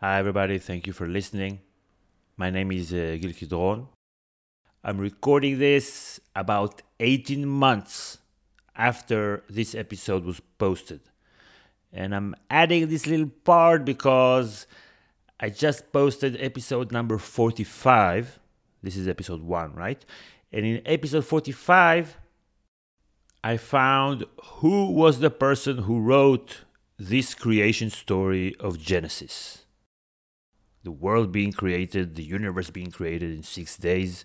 Hi, everybody. Thank you for listening. My name is uh, Gil Kidron. I'm recording this about 18 months after this episode was posted. And I'm adding this little part because I just posted episode number 45. This is episode 1, right? And in episode 45, I found who was the person who wrote this creation story of Genesis. The world being created, the universe being created in six days,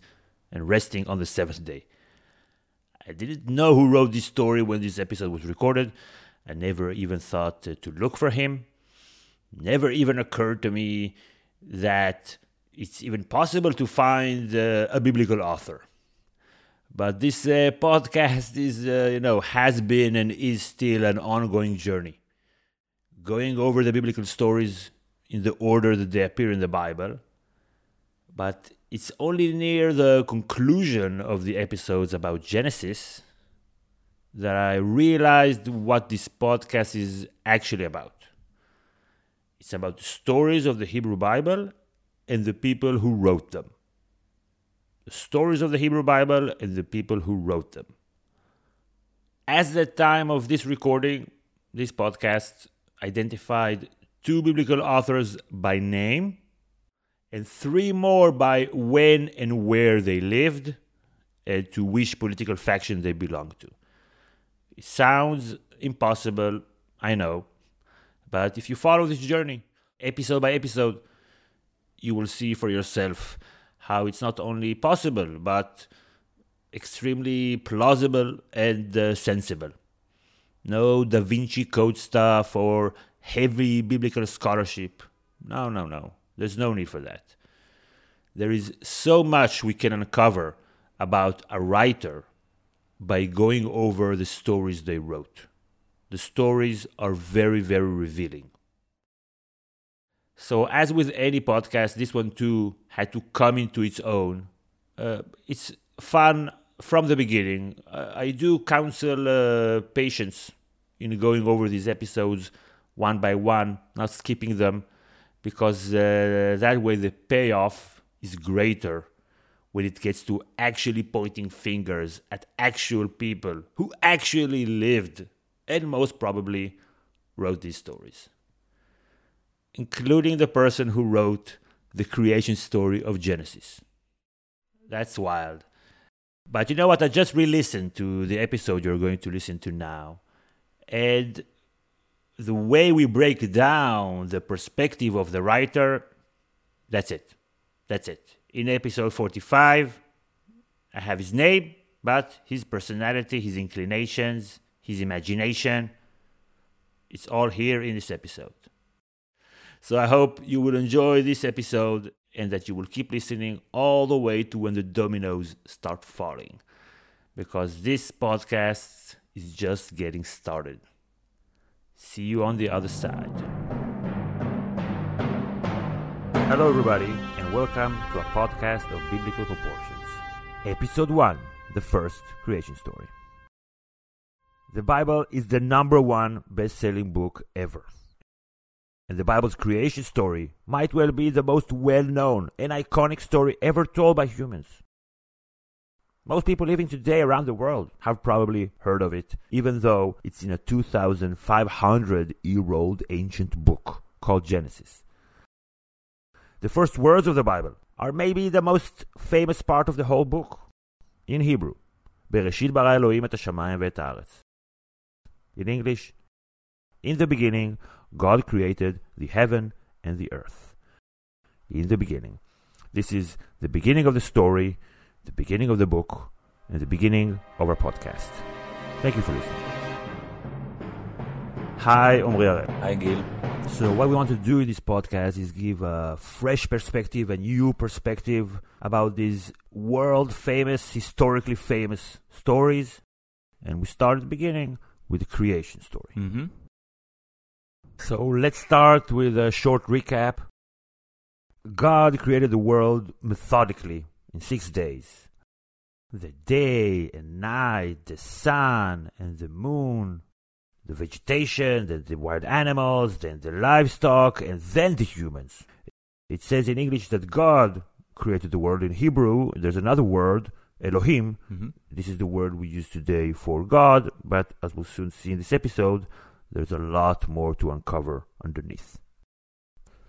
and resting on the seventh day. I didn't know who wrote this story when this episode was recorded. I never even thought to, look for him. Never even occurred to me that it's even possible to find uh, a biblical author. But this uh, podcast is, uh, you know, has been and is still an ongoing journey. Going over the biblical stories in the order that they appear in the Bible. But it's only near the conclusion of the episodes about Genesis that I realized what this podcast is actually about. It's about the stories of the Hebrew Bible and the people who wrote them. The stories of the Hebrew Bible and the people who wrote them. At the time of this recording, this podcast identified two biblical authors by name and three more by when and where they lived and to which political faction they belonged to. It sounds impossible, I know, but if you follow this journey, episode by episode, you will see for yourself how it's not only possible, but extremely plausible and uh, sensible. No Da Vinci Code stuff or heavy biblical scholarship. No, no, no. There's no need for that. There is so much we can uncover about a writer by going over the stories they wrote. The stories are very, very revealing. So, as with any podcast, this one too had to come into its own. Uh, it's fun from the beginning. Uh, I do counsel uh, patience in going over these episodes one by one, not skipping them, because uh, that way the payoff is greater when it gets to actually pointing fingers at actual people who actually lived and most probably wrote these stories, including the person who wrote the creation story of Genesis. That's wild. But you know what? I just re listened to the episode you're going to listen to now. And the way we break down the perspective of the writer, that's it. That's it. In episode 45, I have his name, but his personality, his inclinations, his imagination, it's all here in this episode. So I hope you will enjoy this episode and that you will keep listening all the way to when the dominoes start falling. Because this podcast is just getting started. See you on the other side. Hello, everybody, and welcome to a podcast of biblical proportions. Episode 1 The First Creation Story. The Bible is the number one best selling book ever. And the Bible's creation story might well be the most well known and iconic story ever told by humans. Most people living today around the world have probably heard of it, even though it's in a 2,500 year old ancient book called Genesis. The first words of the Bible are maybe the most famous part of the whole book. In Hebrew, בראשית ברא אלוהים את השמיים ואת הארץ. In English, in the beginning, God created the heaven and the earth. In the beginning. This is the beginning of the story the beginning of the book and the beginning of our podcast. Thank you for listening. Hi, Omri Arel. Hi, Gil. So, what we want to do in this podcast is give a fresh perspective, a new perspective about these world famous, historically famous stories. And we start at the beginning with the creation story. Mm-hmm. So, let's start with a short recap. God created the world methodically in six days. The day and night, the sun and the moon, the vegetation, then the wild animals, then the livestock, and then the humans. It says in English that God created the world. In Hebrew, there's another word, Elohim. Mm-hmm. This is the word we use today for God, but as we'll soon see in this episode, there's a lot more to uncover underneath.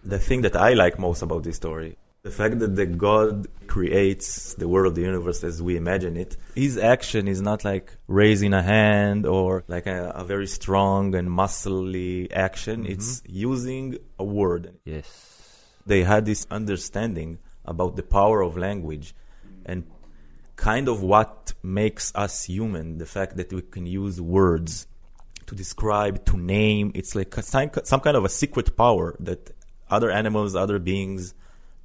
The thing that I like most about this story, the fact that the God creates the world, the universe as we imagine it, his action is not like raising a hand or like a, a very strong and muscly action. Mm-hmm. It's using a word. Yes. They had this understanding about the power of language and kind of what makes us human, the fact that we can use words to describe, to name. It's like a, some kind of a secret power that other animals, other beings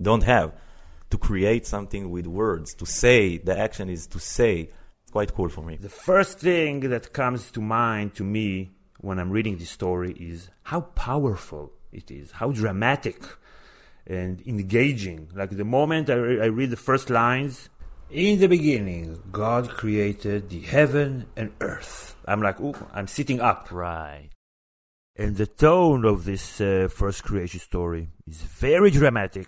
don't have. To create something with words, to say, the action is to say. It's quite cool for me. The first thing that comes to mind to me when I'm reading this story is how powerful it is, how dramatic and engaging. Like the moment I, re- I read the first lines, in the beginning, God created the heaven and earth. I'm like, ooh, I'm sitting up. Right. And the tone of this uh, first creation story is very dramatic,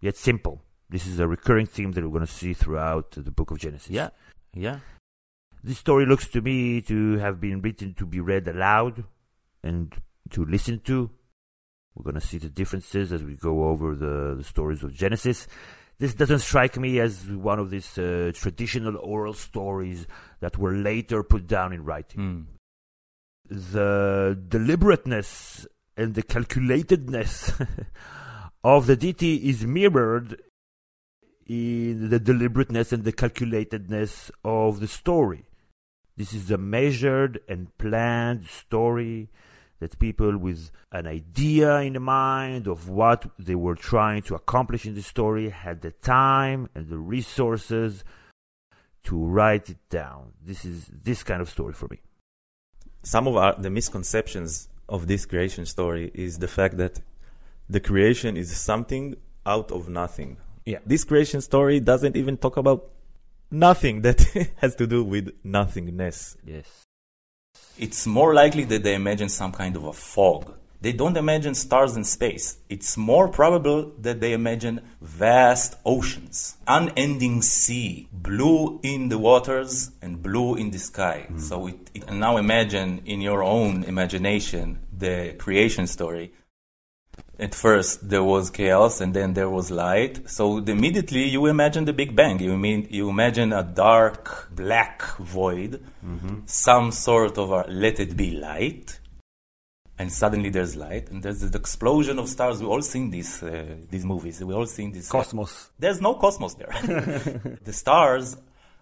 yet simple. This is a recurring theme that we're going to see throughout the book of Genesis. Yeah. Yeah. This story looks to me to have been written to be read aloud and to listen to. We're going to see the differences as we go over the, the stories of Genesis. This doesn't strike me as one of these uh, traditional oral stories that were later put down in writing. Hmm. The deliberateness and the calculatedness of the deity is mirrored in the deliberateness and the calculatedness of the story. This is a measured and planned story that people with an idea in the mind of what they were trying to accomplish in the story had the time and the resources to write it down. This is this kind of story for me. some of our, the misconceptions of this creation story is the fact that the creation is something out of nothing. Yeah. This creation story doesn't even talk about nothing that has to do with nothingness. Yes. It's more likely that they imagine some kind of a fog. They don't imagine stars in space. It's more probable that they imagine vast oceans, unending sea, blue in the waters and blue in the sky. Mm-hmm. So it, it, and now imagine in your own imagination the creation story. At first there was chaos and then there was light. So immediately you imagine the Big Bang. You mean you imagine a dark black void, some sort of a let it be light, and suddenly there's light and there's the explosion of stars. We all seen these uh, these movies. We all seen this Cosmos. There's no cosmos there. the stars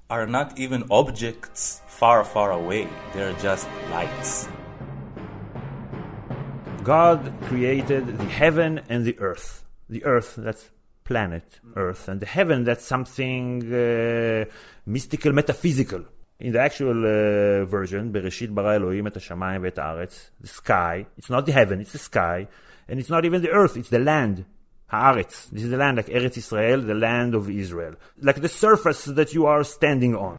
are not even objects far, far away. They're just lights. God created the heaven and the earth. The earth, that's planet Earth, and the heaven, that's something uh, mystical, metaphysical. In the actual uh, version, בראשית ברא אלוהים את השמיים ואת הארץ, the sky, it's not the heaven, it's the sky, and it's not even the earth, it's the land. הארץ. This is the land like Eretz Israel, the land of Israel. Like the surface that you are standing on.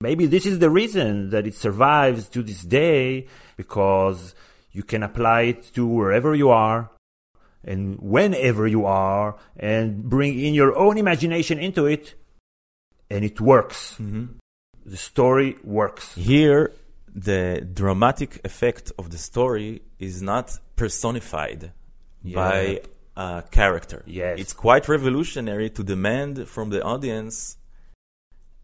Maybe this is the reason that it survives to this day because you can apply it to wherever you are and whenever you are and bring in your own imagination into it and it works. Mm-hmm. The story works. Here, the dramatic effect of the story is not personified by a character. Yes. It's quite revolutionary to demand from the audience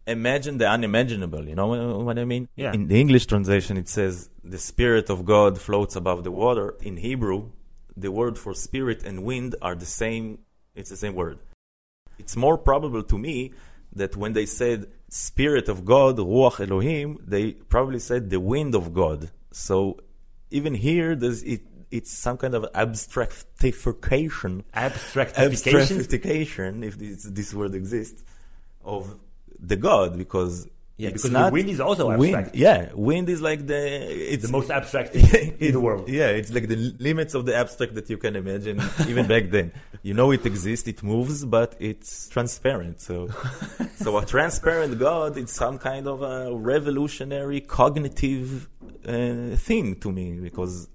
imagine the unimaginable. You know what I mean? Yeah. In the English translation, it says the spirit of God floats above the water. In Hebrew, the word for spirit and wind are the same. It's the same word. It's more probable to me that when they said spirit of God, ruach Elohim, they probably said the wind of God. So even here, there's it. It's some kind of abstractification Abstractification. abstractification, if this, this word exists, of the God because Yeah, because the not wind is also wind. abstract. Yeah, wind is like the it's the most abstract thing in the world. Yeah, it's like the limits of the abstract that you can imagine even back then. You know it exists, it moves, but it's transparent. So, so a transparent God, it's some kind of a revolutionary cognitive uh, thing to me because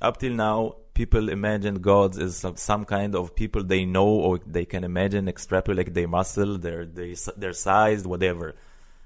up till now people imagine gods as some, some kind of people they know or they can imagine extrapolate their muscle, their their, their size, whatever.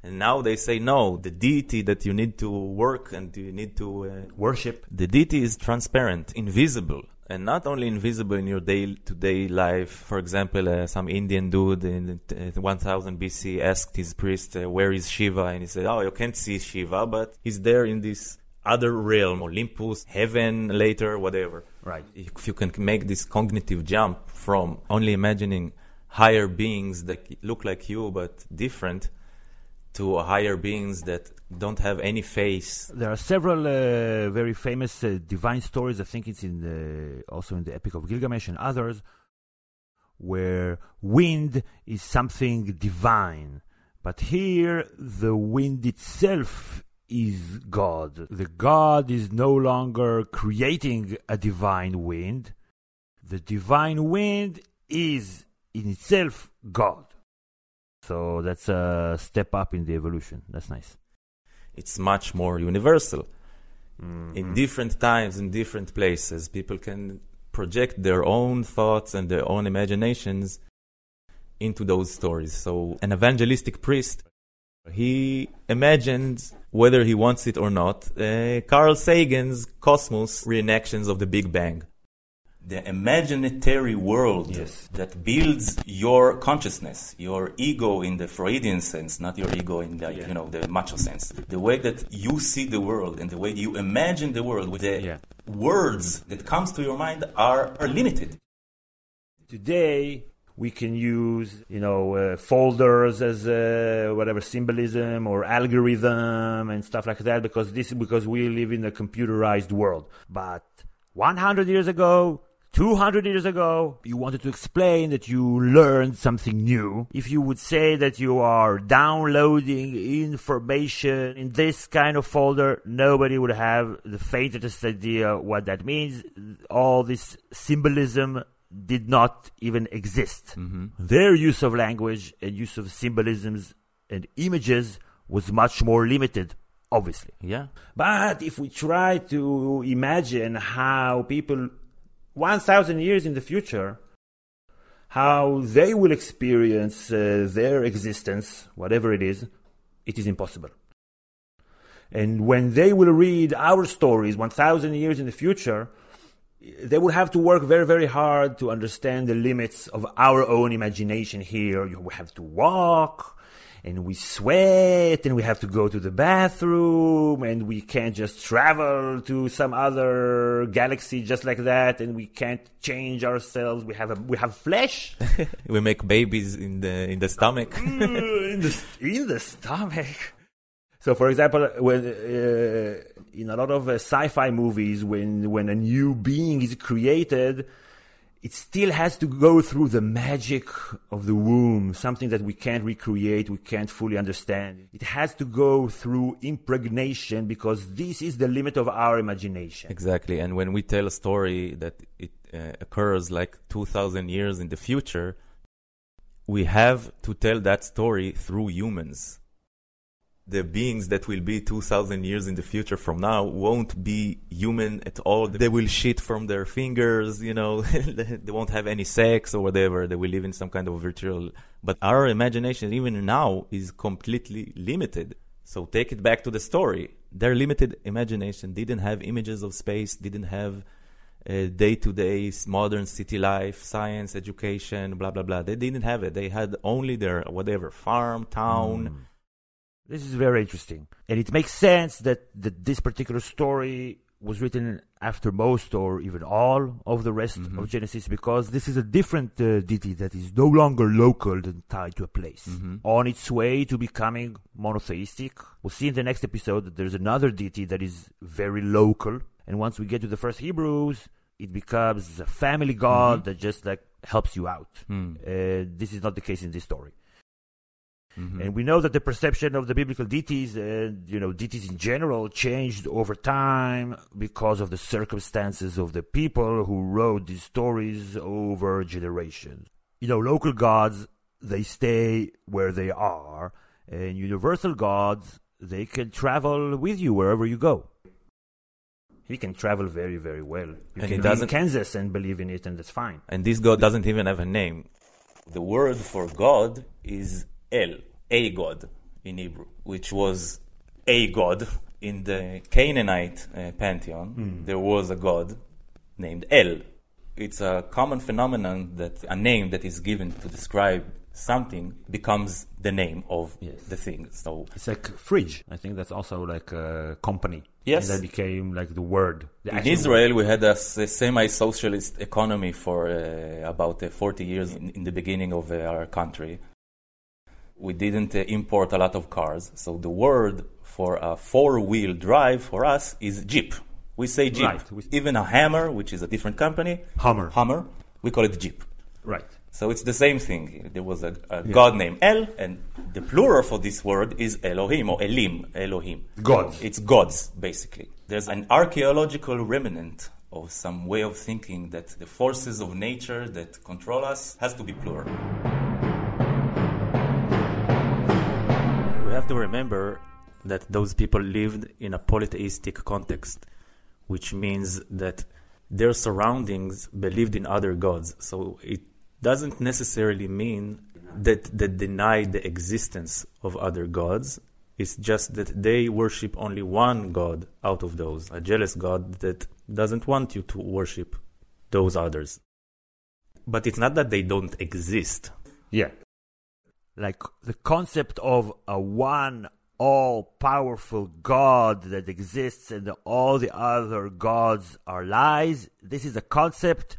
And now they say no, the deity that you need to work and you need to uh, Worship. the deity is transparent, invisible, and not only invisible in your day-to-day life. For example, uh, some Indian dude in uh, 1000 BC asked his priest, uh, "Where is Shiva?" And he said, "Oh, you can't see Shiva, but he's there in this other realm, Olympus, heaven, later, whatever." Right. If you can make this cognitive jump from only imagining higher beings that look like you but different to higher beings that don't have any face There are several uh, very famous uh, divine stories. I think it's in the, also in the Epic of Gilgamesh and others, where wind is something divine. But here, the wind itself is God. The God is no longer creating a divine wind. The divine wind is in itself God. So that's a step up in the evolution. That's nice. it's much more universal. Mm-hmm. In different times, in different places, people can project their own thoughts and their own imaginations into those stories. So, an evangelistic priest, he imagined, whether he wants it or not, uh, Carl Sagan's cosmos reenactions of the Big Bang. the imaginary world Yes. that builds your consciousness, your ego in the Freudian sense, not your ego in the you know the macho sense. The way that you see the world and the way you imagine the world with the Yeah. words that comes to your mind are, are limited. Today, we can use, you know, uh, folders as uh, whatever symbolism or algorithm and stuff like that because this because we live in a computerized world. But 100 years ago, 200 years ago, you wanted to explain that you learned something new. If you would say that you are downloading information in this kind of folder, nobody would have the faintest idea what that means. All this symbolism did not even exist. Their use of language and use of symbolisms and images was much more limited, obviously. Yeah. But if we try to imagine how people 1,000 years in the future, how they will experience uh, their existence, whatever it is, it is impossible. And when they will read our stories 1,000 years in the future, they will have to work very, very hard to understand the limits of our own imagination here. You have to walk, and we sweat, and we have to go to the bathroom, and we can't just travel to some other galaxy just like that, and we can't change ourselves. We have a, we have flesh we make babies in the in the stomach. Mm, in the in the stomach. So, for example, when uh, in a lot of uh, sci-fi movies, when when a new being is created, it still has to go through the magic of the womb, something that we can't recreate, we can't fully understand. It has to go through impregnation because this is the limit of our imagination. Exactly. And when we tell a story that it uh, occurs like 2000 years in the future, we have to tell that story through humans. The beings that will be 2000 years in the future from now won't be human at all. They will shit from their fingers, you know, they won't have any sex or whatever. They will live in some kind of virtual. But our imagination, even now, is completely limited. So take it back to the story. Their limited imagination didn't have images of space, didn't have day to day modern city life, science, education, blah, blah, blah. They didn't have it. They had only their whatever farm, town. Mm. This is very interesting. And it makes sense that, that this particular story was written after most or even all of the rest of Genesis because this is a different uh, deity that is no longer local and tied to a place. On its way to becoming monotheistic. We'll see in the next episode that there's another deity that is very local. And once we get to the first Hebrews, it becomes a family god that just like helps you out. Uh, this is not the case in this story. Mm-hmm. And we know that the perception of the biblical deities and you know deities in general changed over time because of the circumstances of the people who wrote these stories over generations. You know, local gods they stay where they are, and universal gods they can travel with you wherever you go. He can travel very, very well. You And can he be in doesn't- Kansas and believe in it, and that's fine. And this God doesn't even have a name. The word for God is El, a God in Hebrew, which was a God in the Canaanite uh, pantheon. There was a God named El. It's a common phenomenon that a name that is given to describe something becomes the name of Yes. the thing. So It's like fridge. I think that's also like a company. Yes. And that became like the word. The In Israel, we had a semi-socialist economy for uh, about uh, 40 years in, in the beginning of uh, our country. We didn't uh, import a lot of cars, so the word for a four-wheel drive for us is Jeep. We say Jeep. Right. We- Even a Hammer, which is a different company, Hummer. Hummer, we call it Jeep. Right. So it's the same thing. There was a, a god named El, and the plural for this word is Elohim or Elim, Elohim. Gods. It's gods, basically. There's an archaeological remnant of some way of thinking that the forces of nature that control us has to be plural. Have to remember that those people lived in a polytheistic context, which means that their surroundings believed in other gods. So it doesn't necessarily mean that they deny the existence of other gods. It's just that they worship only one god out of those, a jealous god that doesn't want you to worship those others. But it's not that they don't exist. Yeah. Like the concept of a one all powerful God that exists and all the other gods are lies. This is a concept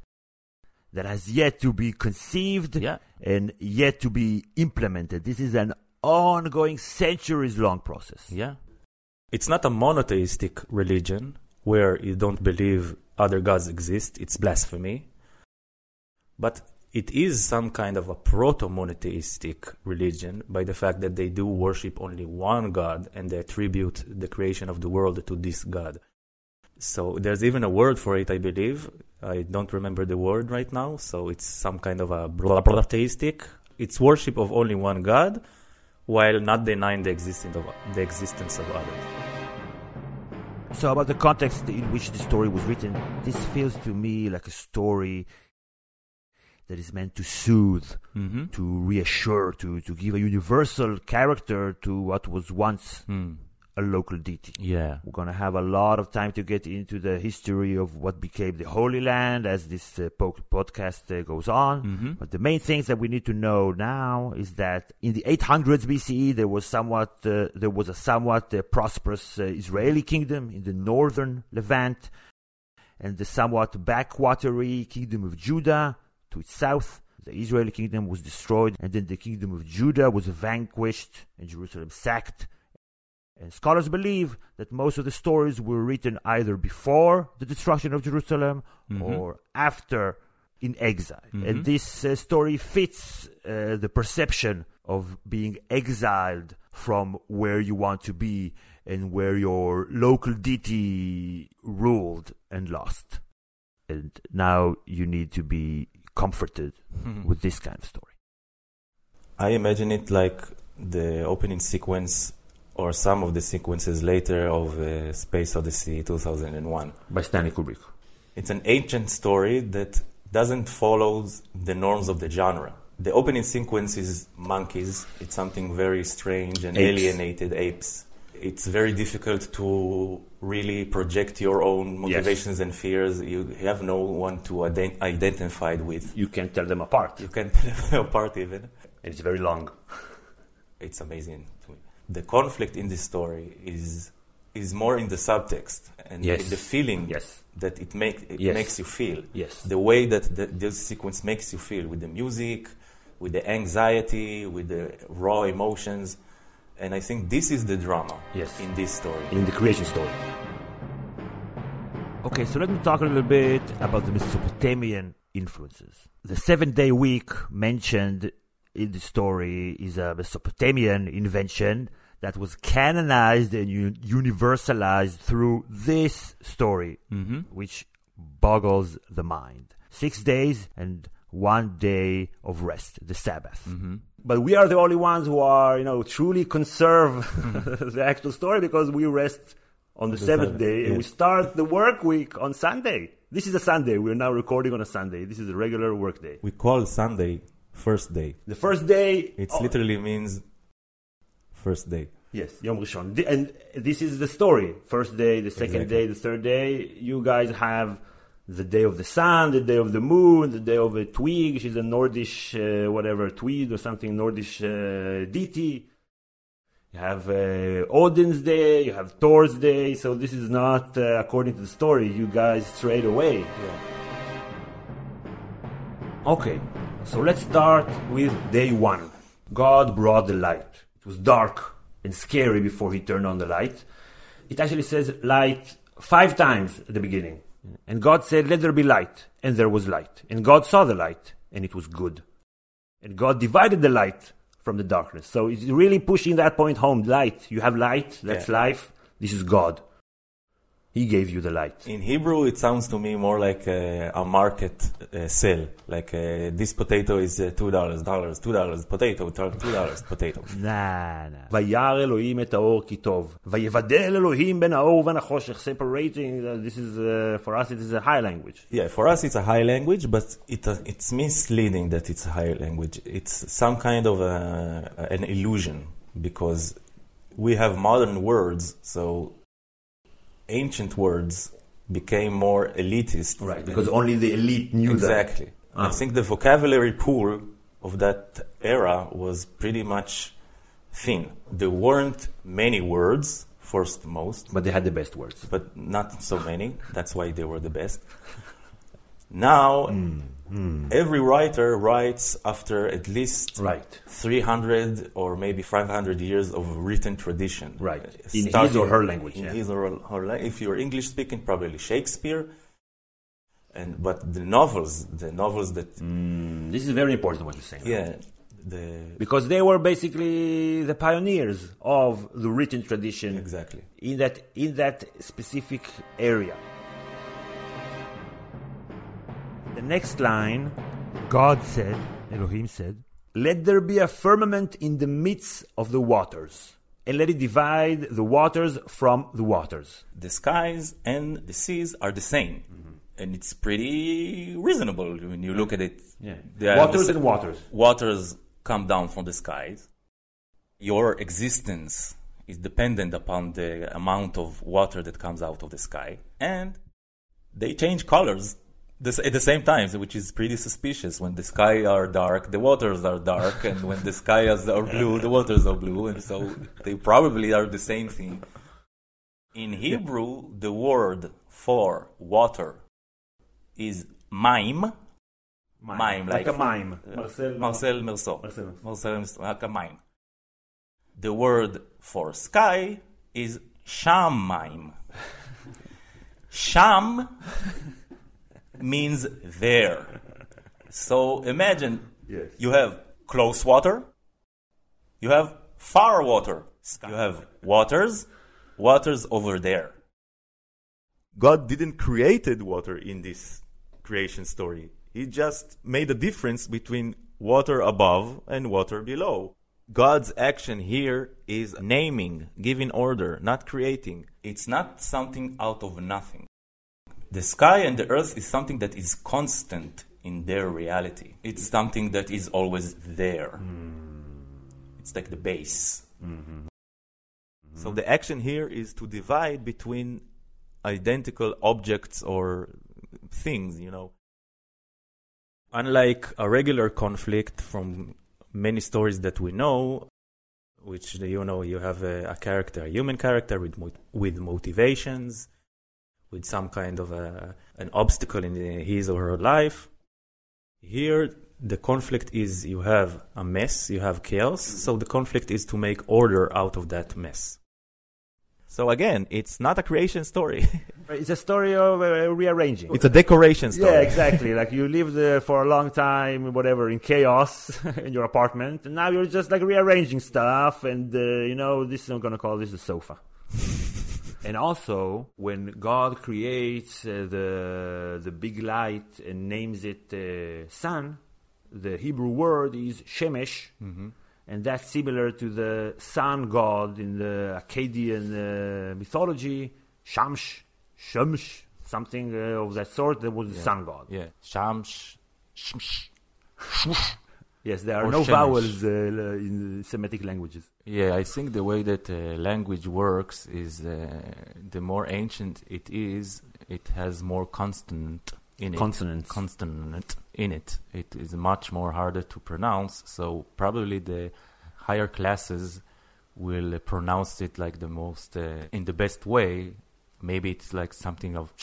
that has yet to be conceived Yeah. and yet to be implemented. This is an ongoing, centuries long process. Yeah. It's not a monotheistic religion where you don't believe other gods exist. It's blasphemy. But it is some kind of a proto monotheistic religion by the fact that they do worship only one God and they attribute the creation of the world to this God. So there's even a word for it, I believe. I don't remember the word right now. So it's some kind of a monotheistic. It's worship of only one God while not denying the existence of the existence of others. So, about the context in which the story was written, this feels to me like a story that is meant to soothe, Mm-hmm. to reassure, to, to give a universal character to what was once Mm. a local deity. Yeah. We're going to have a lot of time to get into the history of what became the Holy Land as this uh, po- podcast uh, goes on. Mhm. But the main things that we need to know now is that in the 800s BCE there was somewhat uh, there was a somewhat uh, prosperous uh, Israeli kingdom in the northern Levant, and the somewhat backwatery kingdom of Judah to its south. The Israeli kingdom was destroyed, and then the kingdom of Judah was vanquished, and Jerusalem sacked. And scholars believe that most of the stories were written either before the destruction of Jerusalem Mhm. or after in exile. Mhm. And this uh, story fits uh, the perception of being exiled from where you want to be and where your local deity ruled and lost. And now you need to be comforted with this kind of story. I imagine it like the opening sequence or some of the sequences later of uh, Space Odyssey 2001. By Stanley Kubrick. It's an ancient story that doesn't follow the norms of the genre. The opening sequence is monkeys. It's something very strange and Apes. alienated apes. It's very difficult to really project your own motivations and fears. You have no one to ident- identify with. You can tell them apart. You can't tell them apart even. It's very long. It's amazing to me. The conflict in this story is is more in the subtext and Yes. the feeling Yes. that it, make, it Yes. makes you feel. Yes. The way that the, this sequence makes you feel with the music, with the anxiety, with the raw emotions. And I think this is the drama Yes. in this story. in the creation story. Okay, so let me talk a little bit about the Mesopotamian influences. The seven day week mentioned in the story is a Mesopotamian invention that was canonized and universalized through this story, Mm-hmm. which boggles the mind. Six days and one day of rest, the Sabbath. Mm-hmm. But we are the only ones who are, you know, truly conserve mm-hmm. the actual story because we rest on the, The seventh day, and we start the work week on Sunday. This is a Sunday. We're now recording on a Sunday. This is a regular work day. We call Sunday first day. The first day, It oh, literally means first day. yes, Yom Rishon, and this is the story. First day, the second Exactly. day, the third day. You guys have the day of the sun, the day of the moon, the day of a twig. She's a Nordish, uh, whatever, tweed or something, Nordish uh, deity. You have uh, Odin's day, you have Thor's day. So this is not uh, according to the story. You guys straight away. Okay, so let's start with day one. God brought the light. It was dark and scary before he turned on the light. It actually says light five times at the beginning. And God said, Let there be light. And there was light. And God saw the light, and it was good. And God divided the light from the darkness. So it's really pushing that point home. Light. You have light. That's Yeah. life. This is God. He gave you the light. In Hebrew, it sounds to me more like a, a market uh, sale. Like uh, this potato is uh, two dollars, dollars, two dollars, potato, two dollars, potato. nah, nah. וירא אלוהים את האור כי טוב. ויבדל אלוהים בין האור ובין החושך. Separating, uh, this is, uh, for us it is a high language. Yeah, for us it's a high language, but it uh, it's misleading that it's a high language. It's some kind of a, an illusion because we have modern words, so ancient words became more elitist. Right, because only the elite knew exactly. Ah. I think the vocabulary pool of that era was pretty much thin. There weren't many words, first most. But they had the best words. but not so many. That's why they were the best. Now, Hmm, every writer writes after at least Right. 300 or maybe 500 years of written tradition. Right. In his or her language, In yeah. his or her language. If you're English speaking, probably Shakespeare. And but the novels, the novels that Mm, this is very important what you're saying. yeah, the Because they were basically the pioneers of the written tradition exactly. in that, in that specific area. The next line, God said, Elohim said, Let there be a firmament in the midst of the waters, and let it divide the waters from the waters. the skies and the seas are the same. Mm-hmm. And it's pretty reasonable when you look at it. They are Waters the and waters. waters come down from the skies. Your existence is dependent upon the amount of water that comes out of the sky. And they change colors this, at the same time, which is pretty suspicious. When the sky are dark, the waters are dark, and when the skies are blue, the waters are blue, and so they probably are the same thing. In Hebrew, the word for water is mime. Mime, like, like- a mime. Marcel, Marcel Marceau. Marcel. Marcel Marceau, like a mime. The word for sky is shamaim. Sham means there. So imagine Yes. you have close water, you have far water, you have waters, waters over there. God didn't created water in this creation story. He just made a difference between water above and water below. God's action here is naming, giving order, not creating. It's not something out of nothing. The sky and the earth is something that is constant in their reality. It's something that is always there. Hmm. It's like the base. Mm-hmm. So the action here is to divide between identical objects or things, you know. Unlike a regular conflict from many stories that we know, which you know you have a, a character, a human character with with motivations, with some kind of a, an obstacle in his or her life. Here, the conflict is you have a mess, you have chaos, so the conflict is to make order out of that mess. So again, it's not a creation story. It's a story of uh, rearranging. it's a decoration story. Yeah, exactly. like you lived for a long time, whatever, in chaos in your apartment, and now you're just like rearranging stuff, and uh, you know, this I'm gonna call this a sofa. And also, when God creates uh, the the big light and names it uh, sun, the Hebrew word is shemesh, and that's similar to the sun god in the Akkadian uh, mythology. Shamsh, Shemsh, something uh, of that sort. That was the sun god. Yeah, Shams, Shmsh. Yes, there are Or no Shemesh. vowels uh, in Semitic languages. Yeah, I think the way that uh, language works is uh, the more ancient it is, it has more consonant in it. Consonants. Consonant in it. It is much more harder to pronounce. So probably the higher classes will pronounce it like the most uh, in the best way. Maybe it's like something of.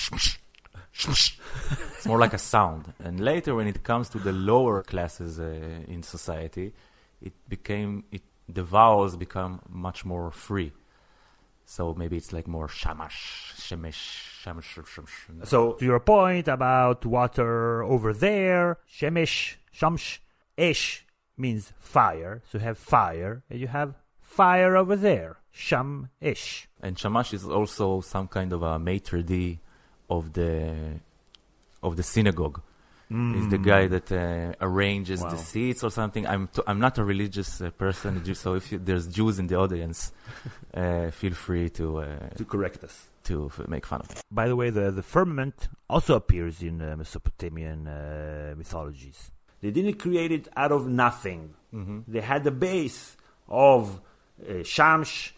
it's more like a sound. And later, when it comes to the lower classes uh, in society, it became it the vowels become much more free. So maybe it's like more shamash, shemesh, shamash, shamash. So to your point about water over there, Shemesh, Shamsh, Esh means fire. So you have fire, and you have fire over there, Sham Esh. And shamash is also some kind of a maitre d' of the of the synagogue. Is the guy that uh, arranges Wow. the seats or something. I'm t- I'm not a religious uh, person, so if you, there's Jews in the audience, uh, feel free to uh, To correct us. to f- make fun of me. By the way, the, the firmament also appears in uh, Mesopotamian uh, mythologies. They didn't create it out of nothing. They had the base of uh, Shamsh,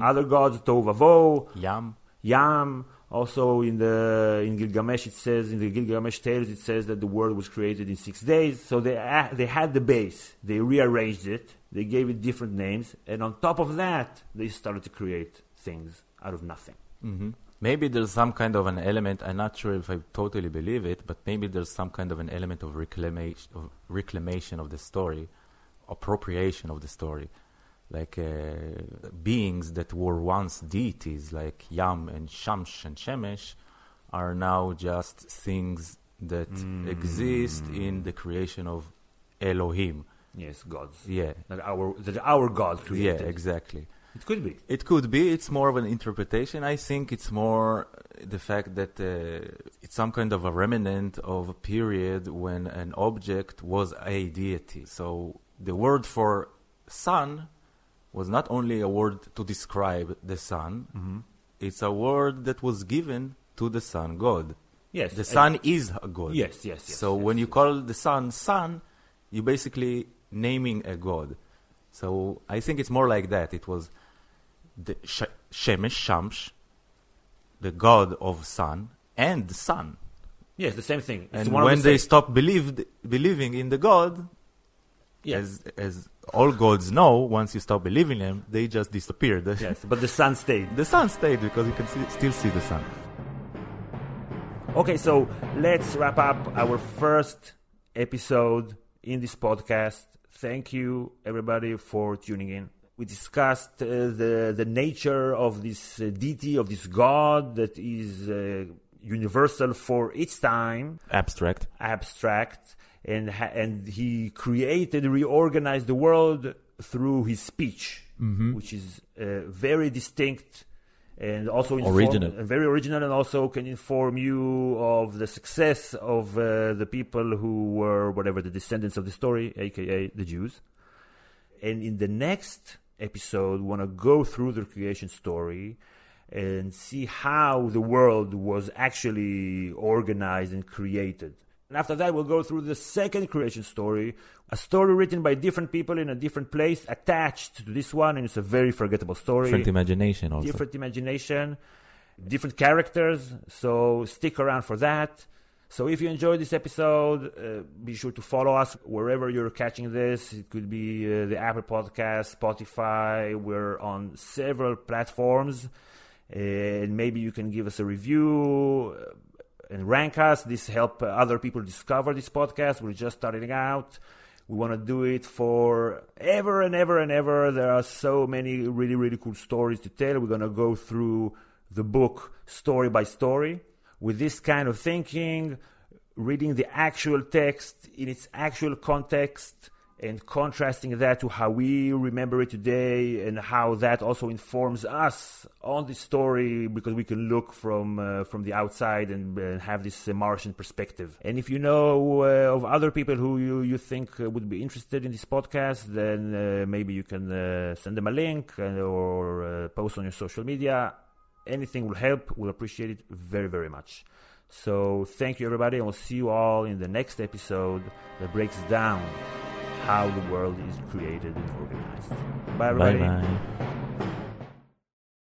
other gods, Tovavo, Yam. Yam. Also in the in Gilgamesh, it says in the Gilgamesh tales, it says that the world was created in six days. So they they had the base. They rearranged it. They gave it different names, and on top of that, they started to create things out of nothing. hmm Maybe there's some kind of an element. I'm not sure if I totally believe it, but maybe there's some kind of an element of reclamation of reclamation of the story, appropriation of the story, like uh, beings that were once deities, like Yam and Shamsh and Shemesh, are now just things that exist in the creation of Elohim. Yes, gods. Yeah, That our that our God created. yeah, exactly. It could be. It could be. It's more of an interpretation. I think it's more the fact that uh, it's some kind of a remnant of a period when an object was a deity. So the word for sun was not only a word to describe the sun, mm-hmm. it's a word that was given to the sun god. Yes. The sun is a god. Yes, yes, yes. So yes, when you yes. call the sun sun, you basically naming a god. So I think it's more like that. It was the sh- Shemesh, Shamsh, the god of sun, and the sun. yes, the same thing. It's and when the they stopped believed, believing in the god, yes, as as all gods know, once you stop believing them, they just disappear. yes, but the sun stayed. the sun stayed because you can see, still see the sun. Okay, so let's wrap up our first episode in this podcast. Thank you, everybody, for tuning in. We discussed uh, the the nature of this uh, deity of this god that is uh, universal for its time, Abstract. abstract, and ha- and he created, reorganized the world through his speech, which is uh, very distinct and also inform- Original. and very original, and also can inform you of the success of uh, the people who were whatever the descendants of the story, aka the Jews. And in the next episode, we want to go through the creation story and see how the world was actually organized and created. And after that, we'll go through the second creation story, a story written by different people in a different place, attached to this one, and it's a very forgettable story Different imagination also. different imagination, different characters. So stick around for that. So if you enjoyed this episode, uh, be sure to follow us wherever you're catching this. It could be uh, the Apple Podcast, Spotify. We're on several platforms, and maybe you can give us a review uh, and rank us. This help other people discover this podcast. We're just starting out. We want to do it for ever and ever and ever. There are so many really, really cool stories to tell. We're to go through the book story by story. With this kind of thinking, reading the actual text in its actual context and contrasting that to how we remember it today and how that also informs us on the story because we can look from uh, from the outside and, and have this uh, Martian perspective. And if you know uh, of other people who you, you think uh, would be interested in this podcast, then uh, maybe you can uh, send them a link and, or post on your social media. Anything will help. We'll appreciate it very, very much. So thank you, everybody, and we'll see you all in the next episode that breaks down how the world is created and organized. Bye, everybody. Bye, bye.